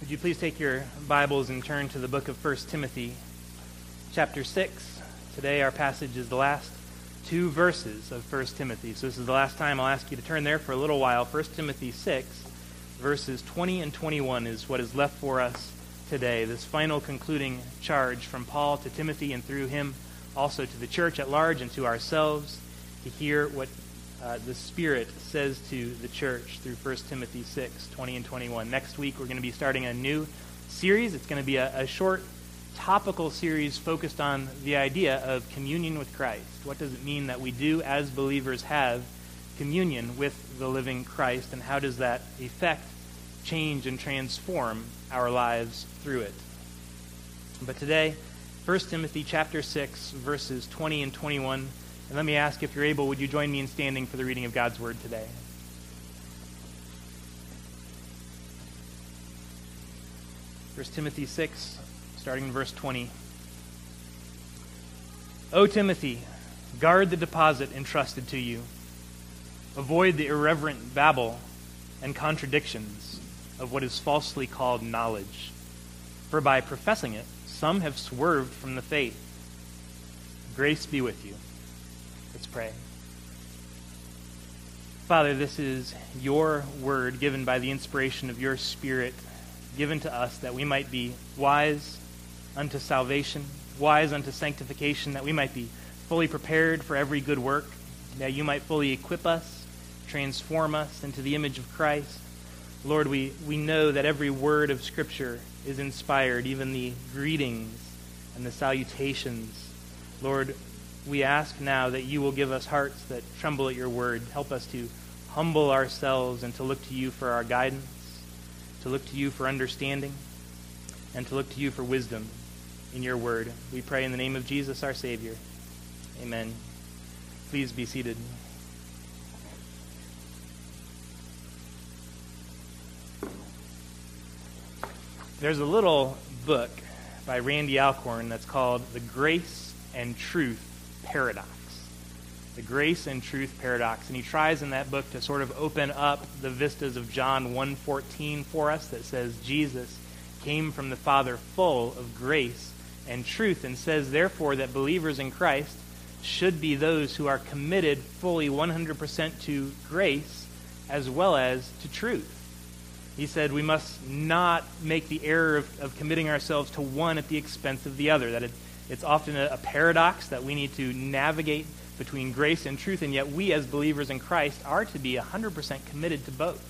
Would you please take your Bibles and turn to the book of 1 Timothy, chapter 6? Today, our passage is the last two verses of 1 Timothy. So, this is the last time I'll ask you to turn there for a little while. 1 Timothy 6, verses 20 and 21 is what is left for us today. This final concluding charge from Paul to Timothy and through him also to the church at large and to ourselves to hear what uh, the Spirit says to the church through 1 Timothy 6, 20 and 21. Next week, we're going to be starting a new series. It's going to be a, a short topical series focused on the idea of communion with Christ. What does it mean that we do, as believers, have communion with the living Christ, and how does that affect, change, and transform our lives through it? But today, 1 Timothy chapter 6, verses 20 and 21 and let me ask if you're able, would you join me in standing for the reading of God's word today? First Timothy 6, starting in verse 20. O Timothy, guard the deposit entrusted to you. Avoid the irreverent babble and contradictions of what is falsely called knowledge. For by professing it, some have swerved from the faith. Grace be with you. Let's pray. Father, this is your word given by the inspiration of your Spirit, given to us that we might be wise unto salvation, wise unto sanctification, that we might be fully prepared for every good work, that you might fully equip us, transform us into the image of Christ. Lord, we, we know that every word of Scripture is inspired, even the greetings and the salutations. Lord, we ask now that you will give us hearts that tremble at your word. Help us to humble ourselves and to look to you for our guidance, to look to you for understanding, and to look to you for wisdom in your word. We pray in the name of Jesus, our Savior. Amen. Please be seated. There's a little book by Randy Alcorn that's called The Grace and Truth paradox. The grace and truth paradox. And he tries in that book to sort of open up the vistas of John 1:14 for us that says Jesus came from the Father full of grace and truth and says therefore that believers in Christ should be those who are committed fully 100% to grace as well as to truth. He said we must not make the error of, of committing ourselves to one at the expense of the other. That it's often a, a paradox that we need to navigate between grace and truth, and yet we, as believers in Christ, are to be 100% committed to both.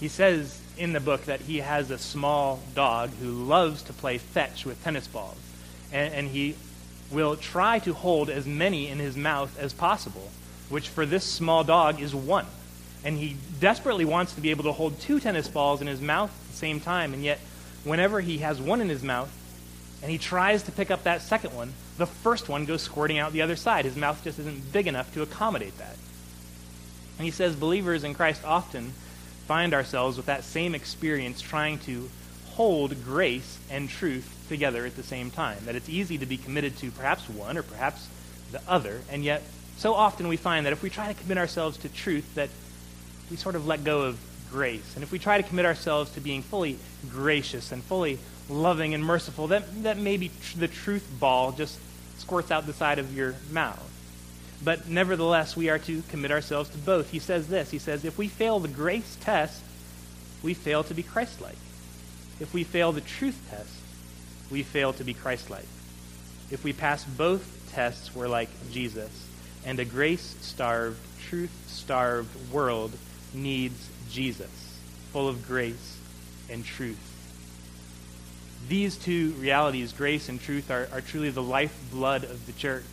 He says in the book that he has a small dog who loves to play fetch with tennis balls, and, and he will try to hold as many in his mouth as possible, which for this small dog is one. And he desperately wants to be able to hold two tennis balls in his mouth at the same time, and yet whenever he has one in his mouth, and he tries to pick up that second one, the first one goes squirting out the other side. His mouth just isn't big enough to accommodate that. And he says believers in Christ often find ourselves with that same experience trying to hold grace and truth together at the same time. That it's easy to be committed to perhaps one or perhaps the other, and yet so often we find that if we try to commit ourselves to truth, that we sort of let go of grace. And if we try to commit ourselves to being fully gracious and fully loving and merciful, that, that maybe tr- the truth ball just squirts out the side of your mouth. But nevertheless, we are to commit ourselves to both. He says this He says, if we fail the grace test, we fail to be Christ like. If we fail the truth test, we fail to be Christ like. If we pass both tests, we're like Jesus. And a grace starved, truth starved world needs Jesus, full of grace and truth these two realities, grace and truth, are, are truly the lifeblood of the church.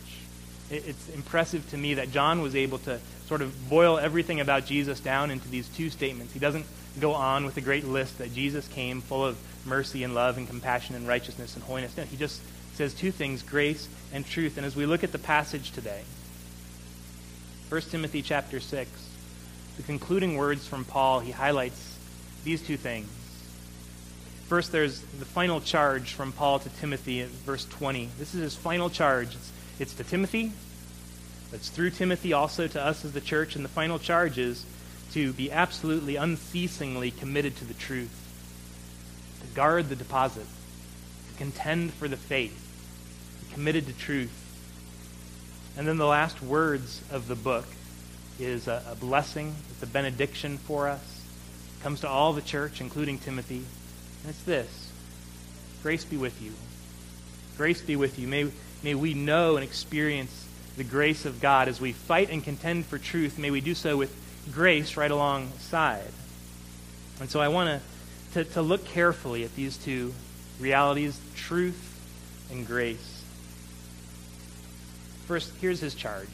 It, it's impressive to me that John was able to sort of boil everything about Jesus down into these two statements. He doesn't go on with a great list that Jesus came full of mercy and love and compassion and righteousness and holiness. No, he just says two things grace and truth. And as we look at the passage today, 1 Timothy chapter 6, the concluding words from Paul, he highlights these two things First, there's the final charge from Paul to Timothy in verse 20. This is his final charge. It's, it's to Timothy, it's through Timothy also to us as the church, and the final charge is to be absolutely unceasingly committed to the truth. To guard the deposit, to contend for the faith, committed to truth. And then the last words of the book is a, a blessing, it's a benediction for us. It comes to all the church, including Timothy. And it's this Grace be with you. Grace be with you. May, may we know and experience the grace of God as we fight and contend for truth. May we do so with grace right alongside. And so I want to, to look carefully at these two realities truth and grace. First, here's his charge.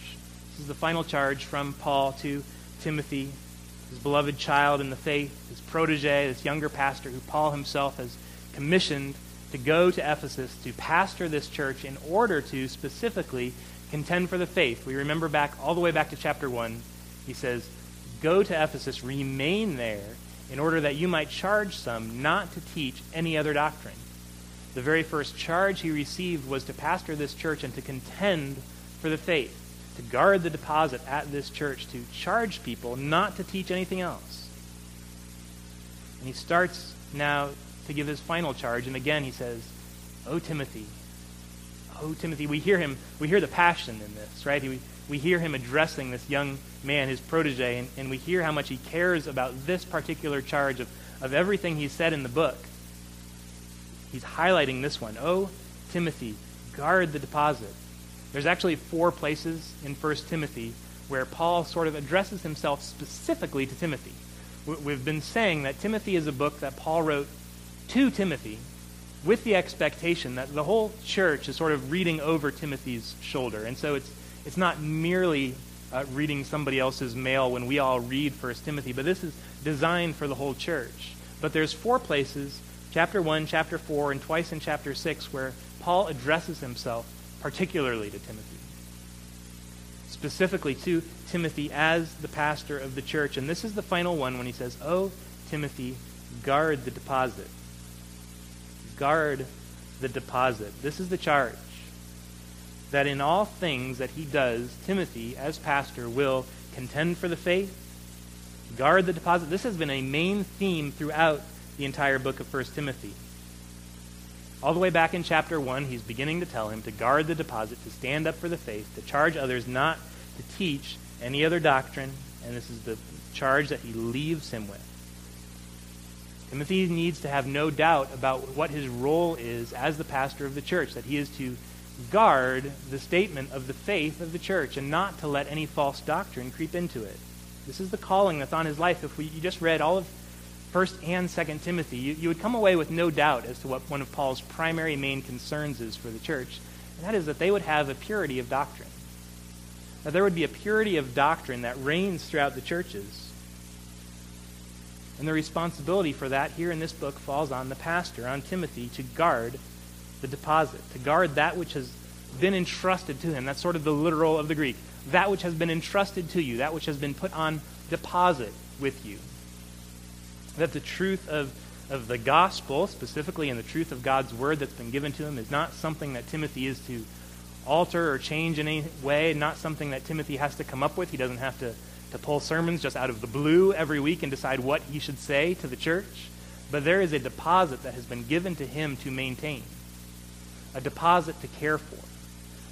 This is the final charge from Paul to Timothy, his beloved child in the faith, his protege, this younger pastor who Paul himself has commissioned to go to Ephesus to pastor this church in order to specifically contend for the faith. We remember back all the way back to chapter 1. He says, Go to Ephesus, remain there, in order that you might charge some not to teach any other doctrine. The very first charge he received was to pastor this church and to contend for the faith, to guard the deposit at this church, to charge people not to teach anything else. And he starts now to give his final charge. And again, he says, Oh, Timothy. Oh, Timothy. We hear him, we hear the passion in this, right? We, we hear him addressing this young man, his protege, and, and we hear how much he cares about this particular charge of, of everything he said in the book. He's highlighting this one. Oh, Timothy, guard the deposit. There's actually four places in 1 Timothy where Paul sort of addresses himself specifically to Timothy. We've been saying that Timothy is a book that Paul wrote to Timothy with the expectation that the whole church is sort of reading over Timothy's shoulder. And so it's, it's not merely uh, reading somebody else's mail when we all read First Timothy, but this is designed for the whole church. But there's four places, chapter 1, chapter 4, and twice in chapter 6, where Paul addresses himself particularly to Timothy. Specifically to Timothy as the pastor of the church. And this is the final one when he says, Oh, Timothy, guard the deposit guard the deposit. This is the charge. That in all things that he does, Timothy, as pastor, will contend for the faith, guard the deposit. This has been a main theme throughout the entire book of 1 Timothy. All the way back in chapter 1, he's beginning to tell him to guard the deposit, to stand up for the faith, to charge others not to teach any other doctrine, and this is the charge that he leaves him with. Timothy needs to have no doubt about what his role is as the pastor of the church, that he is to guard the statement of the faith of the church and not to let any false doctrine creep into it. This is the calling that's on his life. If we, you just read all of 1st and 2nd Timothy, you, you would come away with no doubt as to what one of Paul's primary main concerns is for the church, and that is that they would have a purity of doctrine. That there would be a purity of doctrine that reigns throughout the churches and the responsibility for that here in this book falls on the pastor, on Timothy, to guard the deposit, to guard that which has been entrusted to him. That's sort of the literal of the Greek. That which has been entrusted to you, that which has been put on deposit with you. That the truth of, of the gospel, specifically and the truth of God's word that's been given to him, is not something that Timothy is to alter or change in any way, not something that Timothy has to come up with. He doesn't have to to pull sermons just out of the blue every week and decide what he should say to the church, but there is a deposit that has been given to him to maintain, a deposit to care for,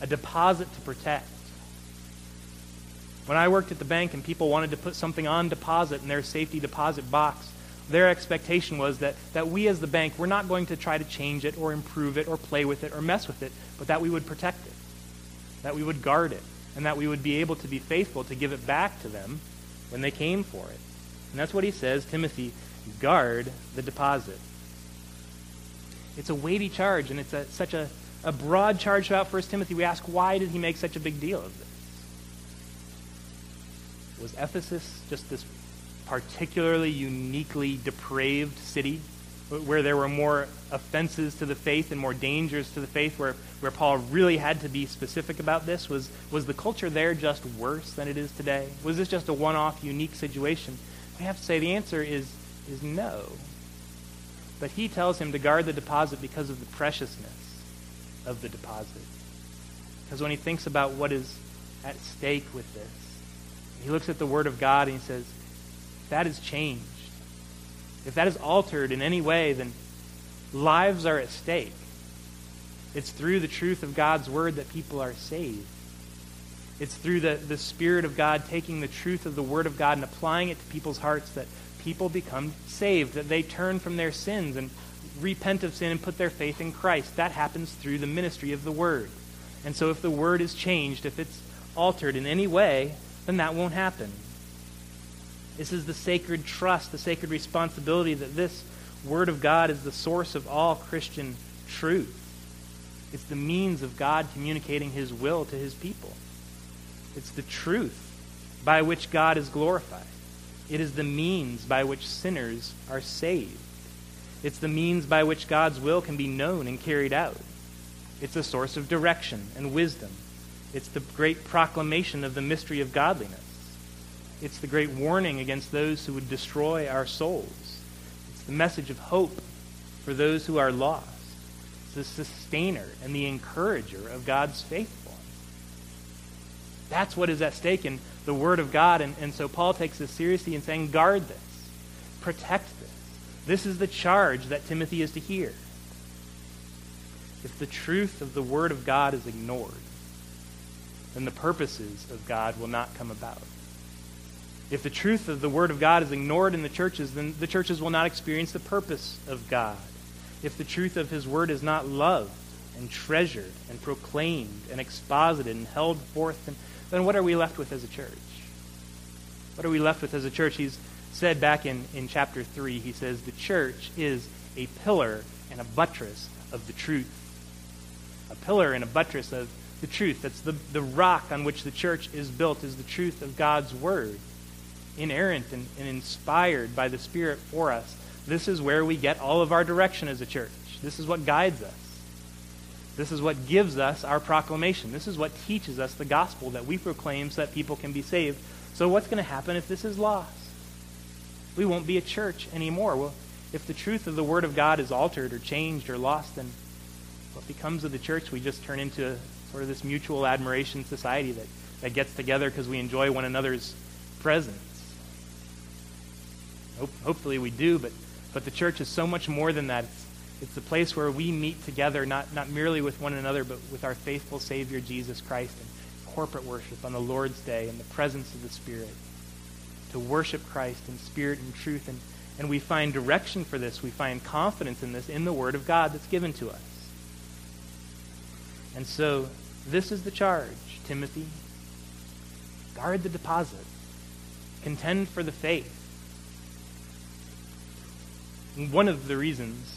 a deposit to protect. When I worked at the bank and people wanted to put something on deposit in their safety deposit box, their expectation was that, that we as the bank, we're not going to try to change it or improve it or play with it or mess with it, but that we would protect it, that we would guard it, and that we would be able to be faithful to give it back to them when they came for it. And that's what he says, Timothy, guard the deposit. It's a weighty charge, and it's a, such a, a broad charge about 1 Timothy. We ask, why did he make such a big deal of this? Was Ephesus just this particularly uniquely depraved city where there were more offenses to the faith and more dangers to the faith, where, where Paul really had to be specific about this? Was, was the culture there just worse than it is today? Was this just a one off, unique situation? We have to say the answer is, is no. But he tells him to guard the deposit because of the preciousness of the deposit. Because when he thinks about what is at stake with this, he looks at the Word of God and he says, that has changed if that is altered in any way, then, lives are at stake. It's through the truth of God's word that people are saved. It's through the, the Spirit of God taking the truth of the Word of God and applying it to people's hearts that people become saved, that they turn from their sins and repent of sin and put their faith in Christ. That happens through the ministry of the Word. And so if the Word is changed, if it's altered in any way, then that won't happen. This is the sacred trust, the sacred responsibility that this Word of God is the source of all Christian truth. It's the means of God communicating His will to His people. It's the truth by which God is glorified. It is the means by which sinners are saved. It's the means by which God's will can be known and carried out. It's a source of direction and wisdom. It's the great proclamation of the mystery of godliness. It's the great warning against those who would destroy our souls. It's the message of hope for those who are lost. It's the sustainer and the encourager of God's faithful. That's what is at stake in the Word of God. And, and so Paul takes this seriously in saying, guard this, protect this. This is the charge that Timothy is to hear. If the truth of the Word of God is ignored, then the purposes of God will not come about. If the truth of the Word of God is ignored in the churches, then the churches will not experience the purpose of God. If the truth of His Word is not loved and treasured and proclaimed and exposited and held forth and then what are we left with as a church? What are we left with as a church? He's said back in, in chapter 3, he says, The church is a pillar and a buttress of the truth. A pillar and a buttress of the truth. That's the, the rock on which the church is built, is the truth of God's word. Inerrant and, and inspired by the Spirit for us. This is where we get all of our direction as a church. This is what guides us. This is what gives us our proclamation. This is what teaches us the gospel that we proclaim so that people can be saved. So, what's going to happen if this is lost? We won't be a church anymore. Well, if the truth of the Word of God is altered or changed or lost, then what becomes of the church? We just turn into sort of this mutual admiration society that, that gets together because we enjoy one another's presence. Hope, hopefully we do, but, but the church is so much more than that. It's, it's the place where we meet together, not, not merely with one another, but with our faithful Savior, Jesus Christ, in corporate worship on the Lord's Day in the presence of the Spirit. To worship Christ in spirit and truth. And, and we find direction for this. We find confidence in this in the Word of God that's given to us. And so, this is the charge, Timothy. Guard the deposit. Contend for the faith. One of the reasons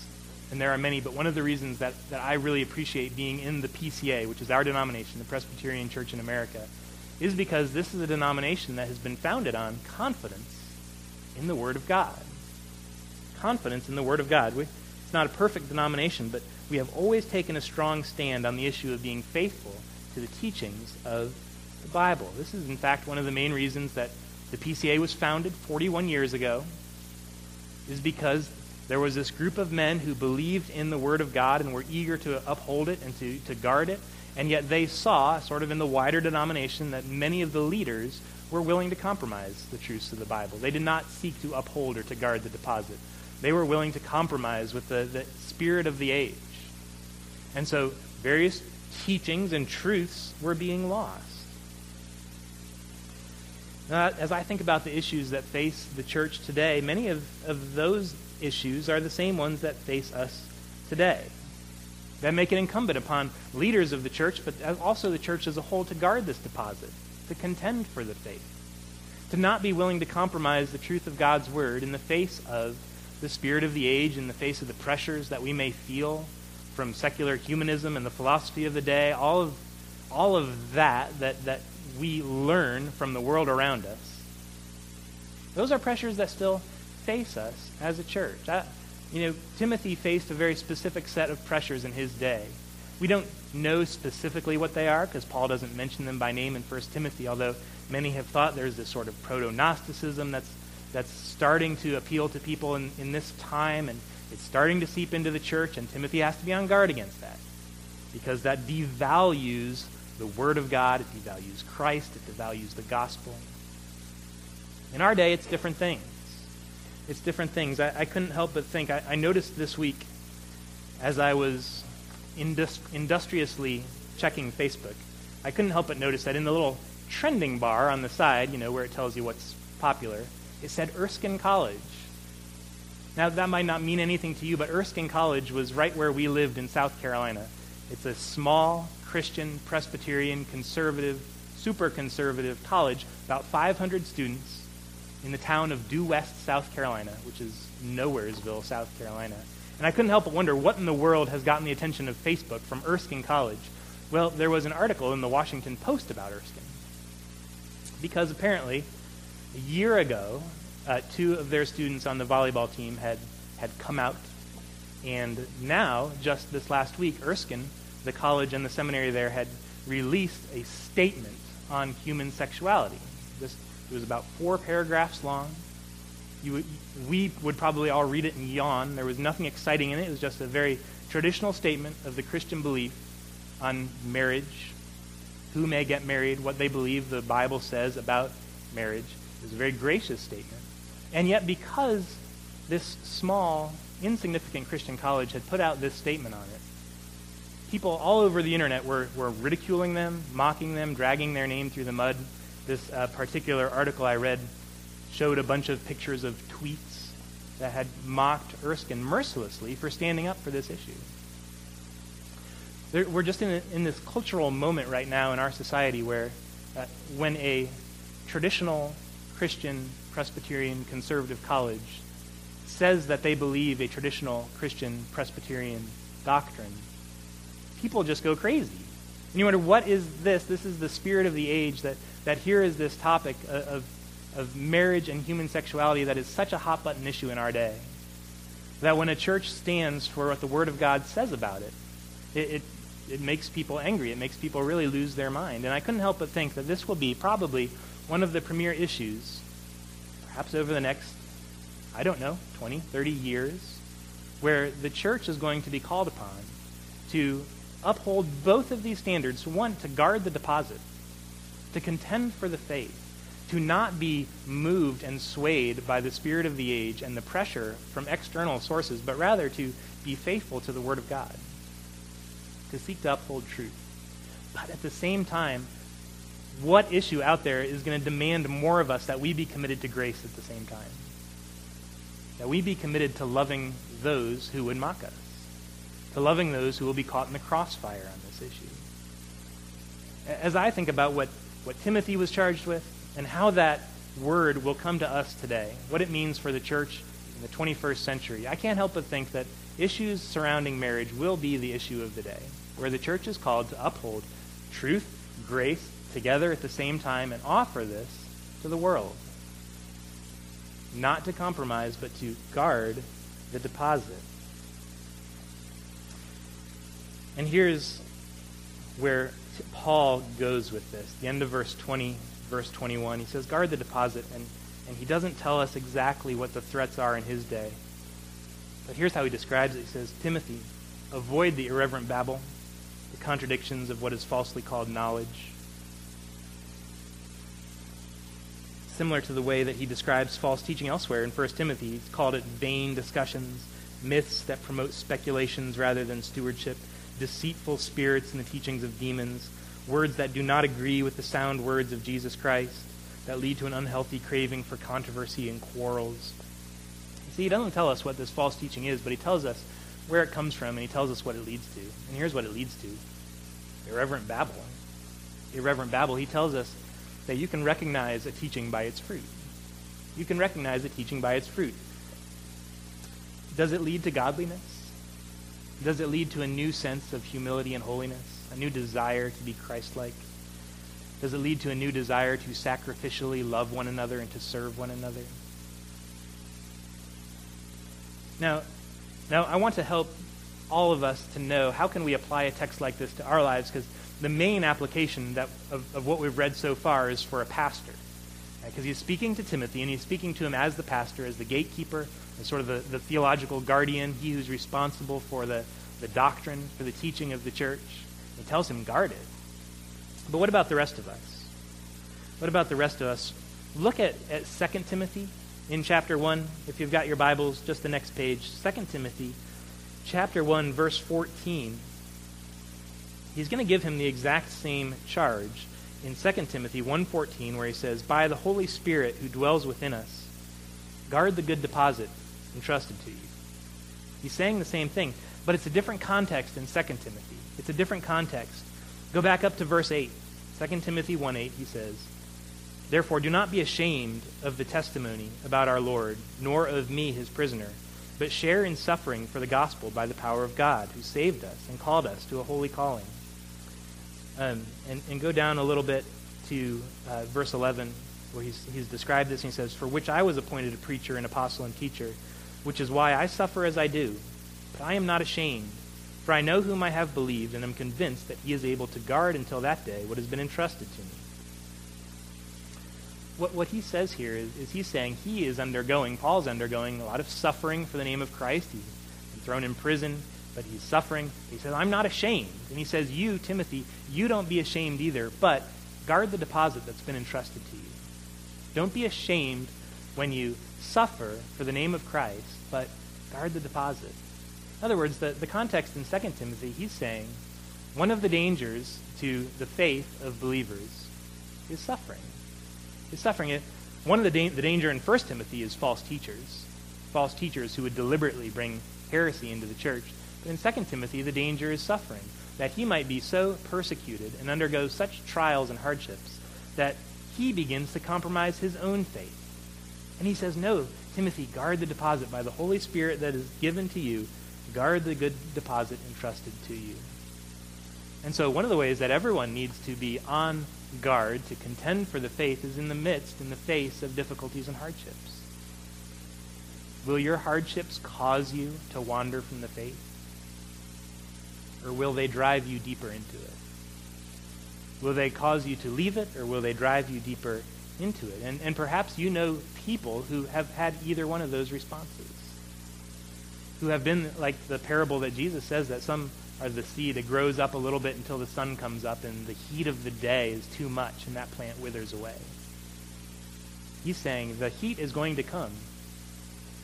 and there are many, but one of the reasons that, that I really appreciate being in the PCA, which is our denomination, the Presbyterian Church in America, is because this is a denomination that has been founded on confidence in the Word of God. Confidence in the Word of God. We, it's not a perfect denomination, but we have always taken a strong stand on the issue of being faithful to the teachings of the Bible. This is, in fact, one of the main reasons that the PCA was founded 41 years ago, is because there was this group of men who believed in the Word of God and were eager to uphold it and to, to guard it. And yet they saw, sort of in the wider denomination, that many of the leaders were willing to compromise the truths of the Bible. They did not seek to uphold or to guard the deposit. They were willing to compromise with the, the spirit of the age. And so various teachings and truths were being lost. Now, as I think about the issues that face the church today, many of, of those issues are the same ones that face us today. That make it incumbent upon leaders of the church, but also the church as a whole, to guard this deposit, to contend for the faith, to not be willing to compromise the truth of God's word in the face of the spirit of the age, in the face of the pressures that we may feel from secular humanism and the philosophy of the day, all of, all of that, that that we learn from the world around us. Those are pressures that still face us as a church. I, you know, Timothy faced a very specific set of pressures in his day. We don't know specifically what they are because Paul doesn't mention them by name in 1 Timothy, although many have thought there's this sort of proto-Gnosticism that's, that's starting to appeal to people in, in this time, and it's starting to seep into the church, and Timothy has to be on guard against that because that devalues the Word of God, it devalues Christ, it devalues the gospel. In our day, it's different things it's different things. I, I couldn't help but think. I, I, noticed this week as I was indus- industriously checking Facebook, I couldn't help but notice that in the little trending bar on the side, you know, where it tells you what's popular, it said Erskine College. Now, that might not mean anything to you, but Erskine College was right where we lived in South Carolina. It's a small Christian, Presbyterian, conservative, super conservative college, about 500 students in the town of Due West, South Carolina, which is Nowheresville, South Carolina. And I couldn't help but wonder what in the world has gotten the attention of Facebook from Erskine College. Well, there was an article in the Washington Post about Erskine. Because apparently, a year ago, uh, two of their students on the volleyball team had, had come out. And now, just this last week, Erskine, the college and the seminary there, had released a statement on human sexuality. This, it was about four paragraphs long. You, we would probably all read it and yawn. There was nothing exciting in it. It was just a very traditional statement of the Christian belief on marriage, who may get married, what they believe the Bible says about marriage. It was a very gracious statement. And yet, because this small, insignificant Christian college had put out this statement on it, people all over the internet were, were ridiculing them, mocking them, dragging their name through the mud. This uh, particular article I read showed a bunch of pictures of tweets that had mocked Erskine mercilessly for standing up for this issue. There, we're just in, a, in this cultural moment right now in our society where uh, when a traditional Christian, Presbyterian, conservative college says that they believe a traditional Christian, Presbyterian doctrine, people just go crazy. And you wonder, what is this? This is the spirit of the age that, that here is this topic of, of marriage and human sexuality that is such a hot button issue in our day. That when a church stands for what the Word of God says about it, it, it, it makes people angry. It makes people really lose their mind. And I couldn't help but think that this will be probably one of the premier issues, perhaps over the next, I don't know, 20, 30 years, where the church is going to be called upon to uphold both of these standards. One, to guard the deposit, to contend for the faith, to not be moved and swayed by the spirit of the age and the pressure from external sources, but rather to be faithful to the Word of God, to seek to uphold truth. But at the same time, what issue out there is going to demand more of us that we be committed to grace at the same time? That we be committed to loving those who would mock us, to loving those who will be caught in the crossfire on this issue. As I think about what, what Timothy was charged with and how that word will come to us today, what it means for the church in the 21st century, I can't help but think that issues surrounding marriage will be the issue of the day, where the church is called to uphold truth, grace, together at the same time and offer this to the world. Not to compromise, but to guard the deposit. And here's where Paul goes with this. The end of verse 20, verse 21. He says, Guard the deposit. And, and he doesn't tell us exactly what the threats are in his day. But here's how he describes it. He says, Timothy, avoid the irreverent babble, the contradictions of what is falsely called knowledge similar to the way that he describes false teaching elsewhere in 1 Timothy. He's called it vain discussions, myths that promote speculations rather than stewardship, deceitful spirits and the teachings of demons, words that do not agree with the sound words of Jesus Christ, that lead to an unhealthy craving for controversy and quarrels. See, he doesn't tell us what this false teaching is, but he tells us where it comes from, and he tells us what it leads to. And here's what it leads to irreverent babble. Irreverent babble. He tells us that you can recognize a teaching by its fruit. You can recognize a teaching by its fruit. Does it lead to godliness? Does it lead to a new sense of humility and holiness? A new desire to be Christ like? Does it lead to a new desire to sacrificially love one another and to serve one another? Now, now I want to help all of us to know how can we apply a text like this to our lives because the main application that, of, of what we've read so far is for a pastor. Because he's speaking to Timothy, and he's speaking to him as the pastor, as the gatekeeper, as sort of the, the theological guardian, he who's responsible for the, the doctrine, for the teaching of the church. He tells him, guard it. But what about the rest of us? What about the rest of us? Look at, at 2 Timothy in chapter 1. If you've got your Bibles, just the next page. 2 Timothy chapter 1, verse 14, he's going to give him the exact same charge in 2 Timothy 1.14 where he says, By the Holy Spirit who dwells within us, guard the good deposit entrusted to you. He's saying the same thing, but it's a different context in 2 Timothy. It's a different context. Go back up to verse 8. 2 Timothy 1.8, he says, Therefore do not be ashamed of the testimony about our Lord, nor of me his prisoner, but share in suffering for the gospel by the power of God, who saved us and called us to a holy calling um, and, and, go down a little bit to uh, verse 11, where he's, he's described this, and he says, For which I was appointed a preacher, and apostle, and teacher, which is why I suffer as I do. But I am not ashamed, for I know whom I have believed, and am convinced that he is able to guard until that day what has been entrusted to me. What, what he says here is, is he's saying he is undergoing, Paul's undergoing a lot of suffering for the name of Christ. He's been thrown in prison but he's suffering. He says, I'm not ashamed. And he says, You, Timothy, you don't be ashamed either, but guard the deposit that's been entrusted to you. Don't be ashamed when you suffer for the name of Christ, but guard the deposit. In other words, the, the context in 2 Timothy, he's saying one of the dangers to the faith of believers is suffering. Is suffering. One of the, da- the danger in 1 Timothy is false teachers. False teachers who would deliberately bring heresy into the church. In 2 Timothy, the danger is suffering, that he might be so persecuted and undergo such trials and hardships that he begins to compromise his own faith. And he says, No, Timothy, guard the deposit by the Holy Spirit that is given to you. Guard the good deposit entrusted to you. And so, one of the ways that everyone needs to be on guard to contend for the faith is in the midst, in the face of difficulties and hardships. Will your hardships cause you to wander from the faith? Or will they drive you deeper into it? Will they cause you to leave it, or will they drive you deeper into it? And, and perhaps you know people who have had either one of those responses, who have been like the parable that Jesus says that some are the seed that grows up a little bit until the sun comes up, and the heat of the day is too much, and that plant withers away. He's saying the heat is going to come.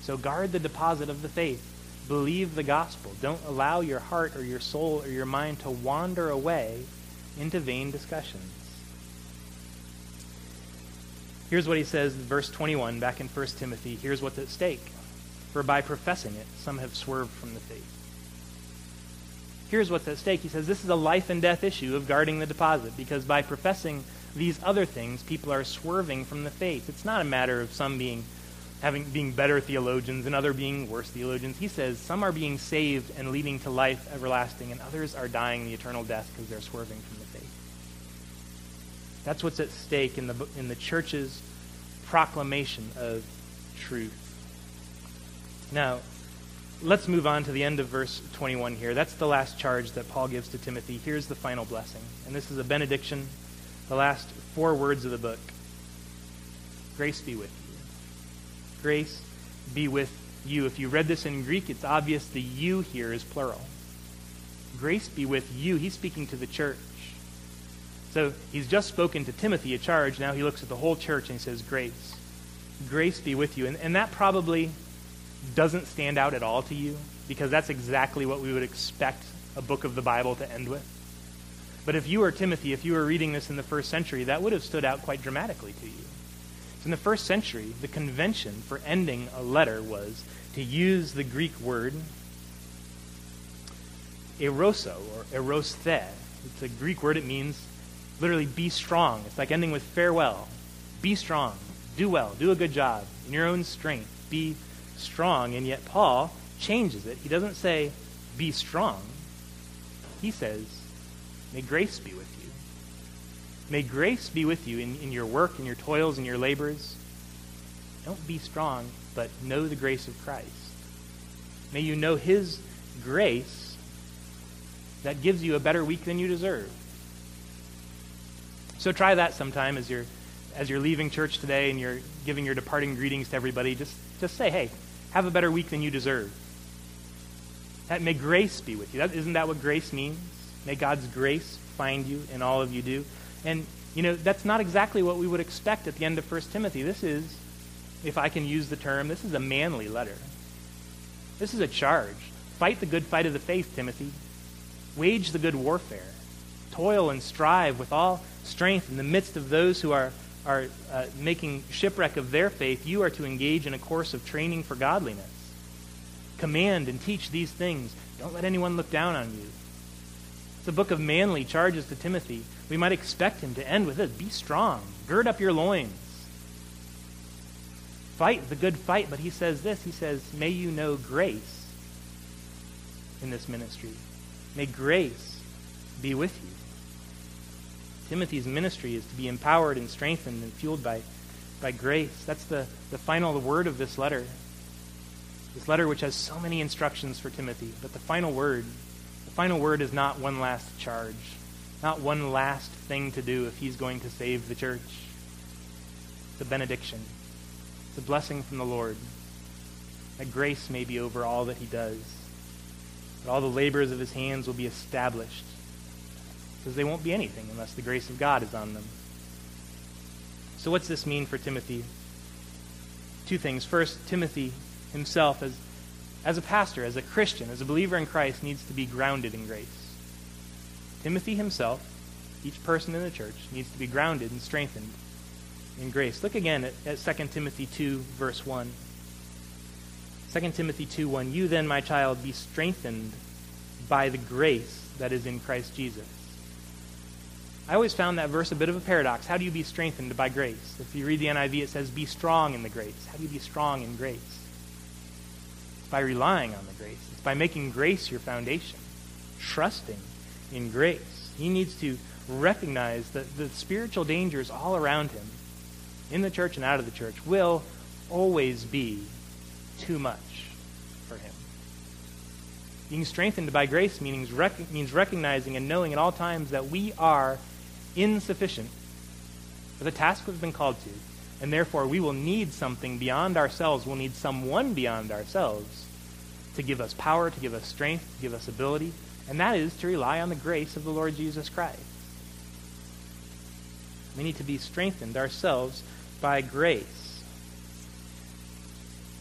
So guard the deposit of the faith Believe the gospel. Don't allow your heart or your soul or your mind to wander away into vain discussions. Here's what he says verse 21 back in 1 Timothy. Here's what's at stake. For by professing it, some have swerved from the faith. Here's what's at stake. He says this is a life and death issue of guarding the deposit because by professing these other things, people are swerving from the faith. It's not a matter of some being having being better theologians and other being worse theologians. He says some are being saved and leading to life everlasting, and others are dying the eternal death because they're swerving from the faith. That's what's at stake in the in the church's proclamation of truth. Now, let's move on to the end of verse 21 here. That's the last charge that Paul gives to Timothy. Here's the final blessing. And this is a benediction, the last four words of the book. Grace be with you grace be with you. If you read this in Greek, it's obvious the you here is plural. Grace be with you. He's speaking to the church. So he's just spoken to Timothy a charge. Now he looks at the whole church and he says, Grace. Grace be with you. And, and that probably doesn't stand out at all to you because that's exactly what we would expect a book of the Bible to end with. But if you were Timothy, if you were reading this in the first century, that would have stood out quite dramatically to you. In the first century, the convention for ending a letter was to use the Greek word eroso or erosthe. It's a Greek word. It means literally be strong. It's like ending with farewell. Be strong. Do well. Do a good job in your own strength. Be strong. And yet Paul changes it. He doesn't say be strong. He says, may grace be with you. May grace be with you in, in your work, in your toils, in your labors. Don't be strong, but know the grace of Christ. May you know His grace that gives you a better week than you deserve. So try that sometime as you're as you're leaving church today and you're giving your departing greetings to everybody. Just just say, hey, have a better week than you deserve. That may grace be with you. That, isn't that what grace means? May God's grace find you in all of you do. And, you know, that's not exactly what we would expect at the end of 1 Timothy. This is, if I can use the term, this is a manly letter. This is a charge. Fight the good fight of the faith, Timothy. Wage the good warfare. Toil and strive with all strength in the midst of those who are, are uh, making shipwreck of their faith. You are to engage in a course of training for godliness. Command and teach these things. Don't let anyone look down on you. It's a book of manly charges to Timothy. We might expect him to end with this Be strong, gird up your loins. Fight the good fight, but he says this He says, May you know grace in this ministry. May grace be with you. Timothy's ministry is to be empowered and strengthened and fueled by, by grace. That's the, the final word of this letter. This letter, which has so many instructions for Timothy, but the final word, the final word is not one last charge, not one last thing to do if he's going to save the church. It's a benediction. It's a blessing from the Lord. That grace may be over all that he does that all the labors of his hands will be established. Because they won't be anything unless the grace of God is on them. So, what's this mean for Timothy? Two things. First, Timothy himself, as, as a pastor, as a Christian, as a believer in Christ, needs to be grounded in grace. Timothy himself, each person in the church, needs to be grounded and strengthened in grace. Look again at, at 2 Timothy 2, verse 1. 2 Timothy 2 1 You then, my child, be strengthened by the grace that is in Christ Jesus. I always found that verse a bit of a paradox. How do you be strengthened by grace? If you read the NIV, it says, Be strong in the grace. How do you be strong in grace? It's by relying on the grace, it's by making grace your foundation, trusting in grace. He needs to recognize that the spiritual dangers all around him, in the church and out of the church, will always be too much for him. Being strengthened by grace means, rec- means recognizing and knowing at all times that we are insufficient for the task we've been called to, and therefore we will need something beyond ourselves. We'll need someone beyond ourselves to give us power, to give us strength, to give us ability, and that is to rely on the grace of the Lord Jesus Christ. We need to be strengthened ourselves by grace.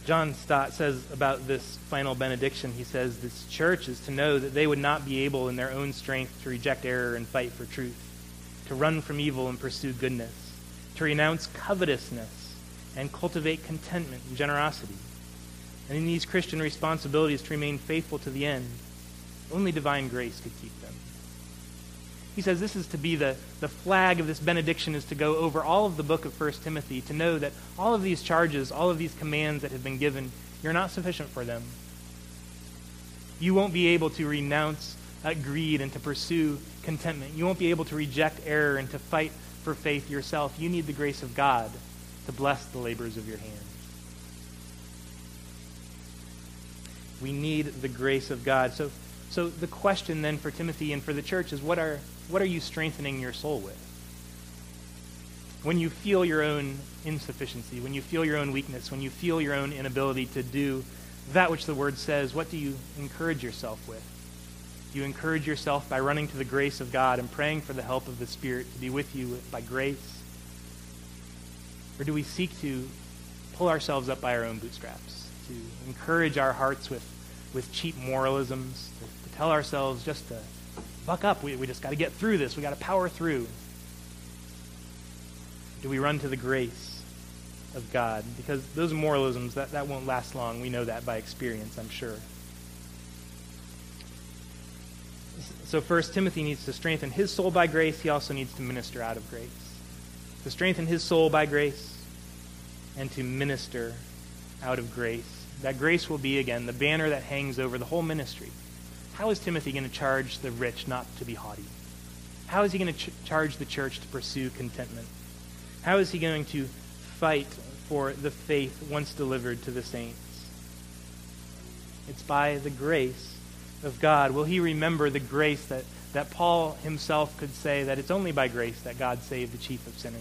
John Stott says about this final benediction, he says, This church is to know that they would not be able in their own strength to reject error and fight for truth, to run from evil and pursue goodness, to renounce covetousness and cultivate contentment and generosity. And in these Christian responsibilities to remain faithful to the end, only divine grace could keep them. He says this is to be the, the flag of this benediction is to go over all of the book of 1 Timothy, to know that all of these charges, all of these commands that have been given, you're not sufficient for them. You won't be able to renounce uh, greed and to pursue contentment. You won't be able to reject error and to fight for faith yourself. You need the grace of God to bless the labors of your hands. We need the grace of God. So, so the question then for Timothy and for the church is what are what are you strengthening your soul with? When you feel your own insufficiency, when you feel your own weakness, when you feel your own inability to do that which the Word says, what do you encourage yourself with? Do you encourage yourself by running to the grace of God and praying for the help of the Spirit to be with you by grace? Or do we seek to pull ourselves up by our own bootstraps, to encourage our hearts with, with cheap moralisms, to, to tell ourselves just to buck up. We, we just got to get through this. We got to power through. Do we run to the grace of God? Because those moralisms, that, that won't last long. We know that by experience, I'm sure. So first, Timothy needs to strengthen his soul by grace. He also needs to minister out of grace. To strengthen his soul by grace and to minister out of grace. That grace will be, again, the banner that hangs over the whole ministry. How is Timothy going to charge the rich not to be haughty? How is he going to ch- charge the church to pursue contentment? How is he going to fight for the faith once delivered to the saints? It's by the grace of God. Will he remember the grace that, that Paul himself could say that it's only by grace that God saved the chief of sinners?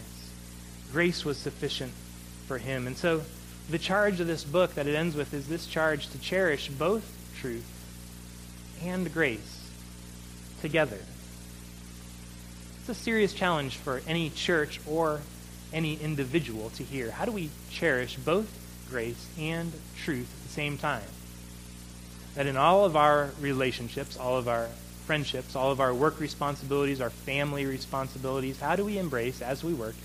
Grace was sufficient for him. And so the charge of this book that it ends with is this charge to cherish both truth and grace together. It's a serious challenge for any church or any individual to hear. How do we cherish both grace and truth at the same time? that in all of our relationships, all of our friendships, all of our work responsibilities, our family responsibilities, how do we embrace, as we work,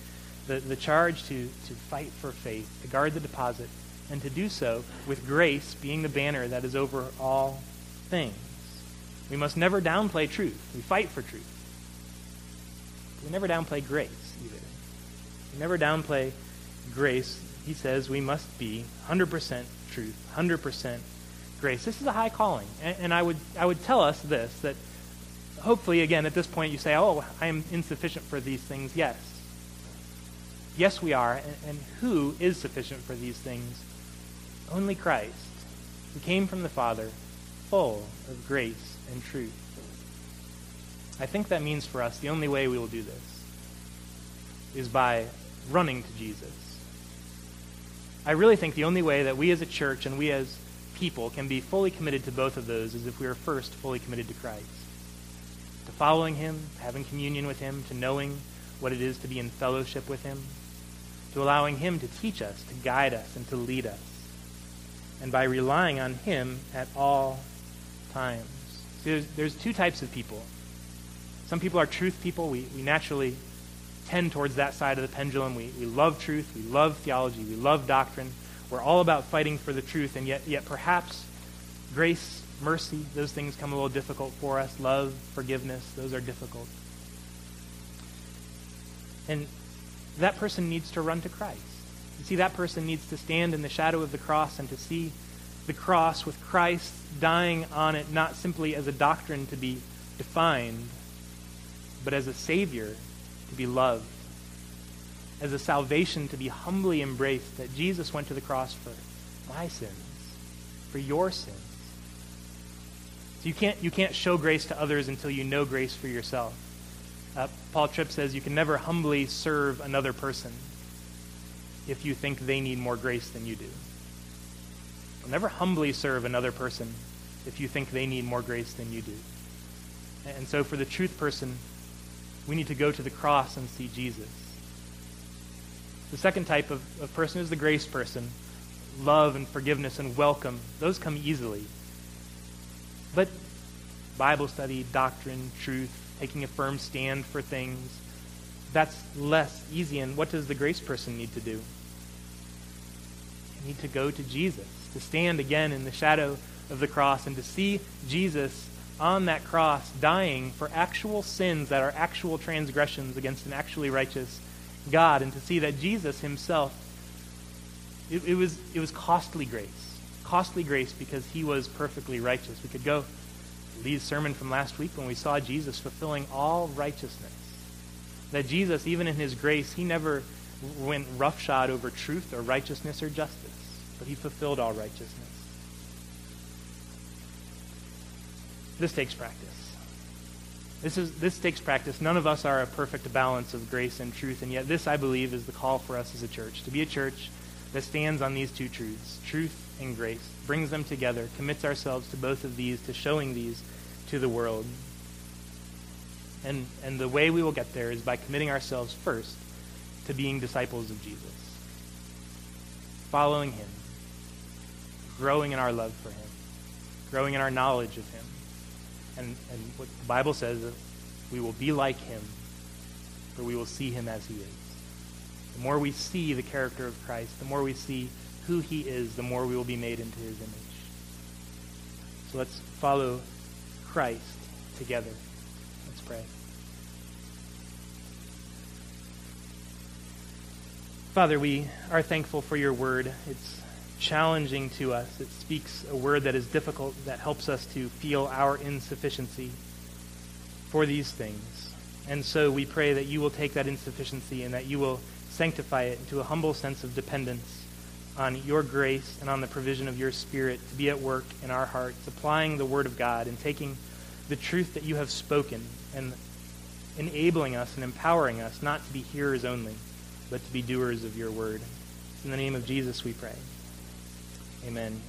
the, the charge to, to fight for faith, to guard the deposit, and to do so with grace being the banner that is over all things. We must never downplay truth. We fight for truth. We never downplay grace either. We never downplay grace. He says we must be 100% truth, 100% grace. This is a high calling. And, and, I, would, I would tell us this that hopefully, again, at this point, you say, oh, I am insufficient for these things. Yes. Yes, we are. And, and who is sufficient for these things? Only Christ, who came from the Father, full of grace and truth. I think that means for us the only way we will do this is by running to Jesus. I really think the only way that we as a church and we as people can be fully committed to both of those is if we are first fully committed to Christ. To following him, having communion with him, to knowing what it is to be in fellowship with him, allowing him to teach us, to guide us, and to lead us. And by relying on him at all times. There's, there's two types of people. Some people are truth people. We, we naturally tend towards that side of the pendulum. We, we love truth. We love theology. We love doctrine. We're all about fighting for the truth, and yet, yet perhaps grace, mercy, those things come a little difficult for us. Love, forgiveness, those are difficult. And that person needs to run to Christ. You see, that person needs to stand in the shadow of the cross and to see the cross with Christ dying on it not simply as a doctrine to be defined, but as a Savior to be loved, as a salvation to be humbly embraced, that Jesus went to the cross for my sins, for your sins. So you can't, you can't show grace to others until you know grace for yourself. Uh, Paul Tripp says you can never humbly serve another person if you think they need more grace than you do. You'll never humbly serve another person if you think they need more grace than you do. And so for the truth person, we need to go to the cross and see Jesus. The second type of, of person is the grace person. Love and forgiveness and welcome, those come easily. But Bible study, doctrine, truth, taking a firm stand for things, that's less easy. And what does the grace person need to do? need to go to Jesus, to stand again in the shadow of the cross and to see Jesus on that cross dying for actual sins that are actual transgressions against an actually righteous God, and to see that Jesus himself, it, it was, it was costly grace. Costly grace because he was perfectly righteous. We could go Lee's sermon from last week when we saw Jesus fulfilling all righteousness. That Jesus, even in his grace, he never went roughshod over truth or righteousness or justice but he fulfilled all righteousness. This takes practice. This, is, this takes practice. None of us are a perfect balance of grace and truth, and yet this, I believe, is the call for us as a church to be a church that stands on these two truths, truth and grace, brings them together, commits ourselves to both of these, to showing these to the world. And, and the way we will get there is by committing ourselves first to being disciples of Jesus, following him, growing in our love for him, growing in our knowledge of him. And, and what the Bible says we will be like him, for we will see him as he is. The more we see the character of Christ, the more we see who he is, the more we will be made into his image. So let's follow Christ together. Let's pray. Father, we are thankful for your word. It's challenging to us. It speaks a word that is difficult, that helps us to feel our insufficiency for these things. And so we pray that you will take that insufficiency and that you will sanctify it into a humble sense of dependence on your grace and on the provision of your Spirit to be at work in our hearts, applying the Word of God and taking the truth that you have spoken and enabling us and empowering us not to be hearers only, but to be doers of your Word. In the name of Jesus we pray. Amen.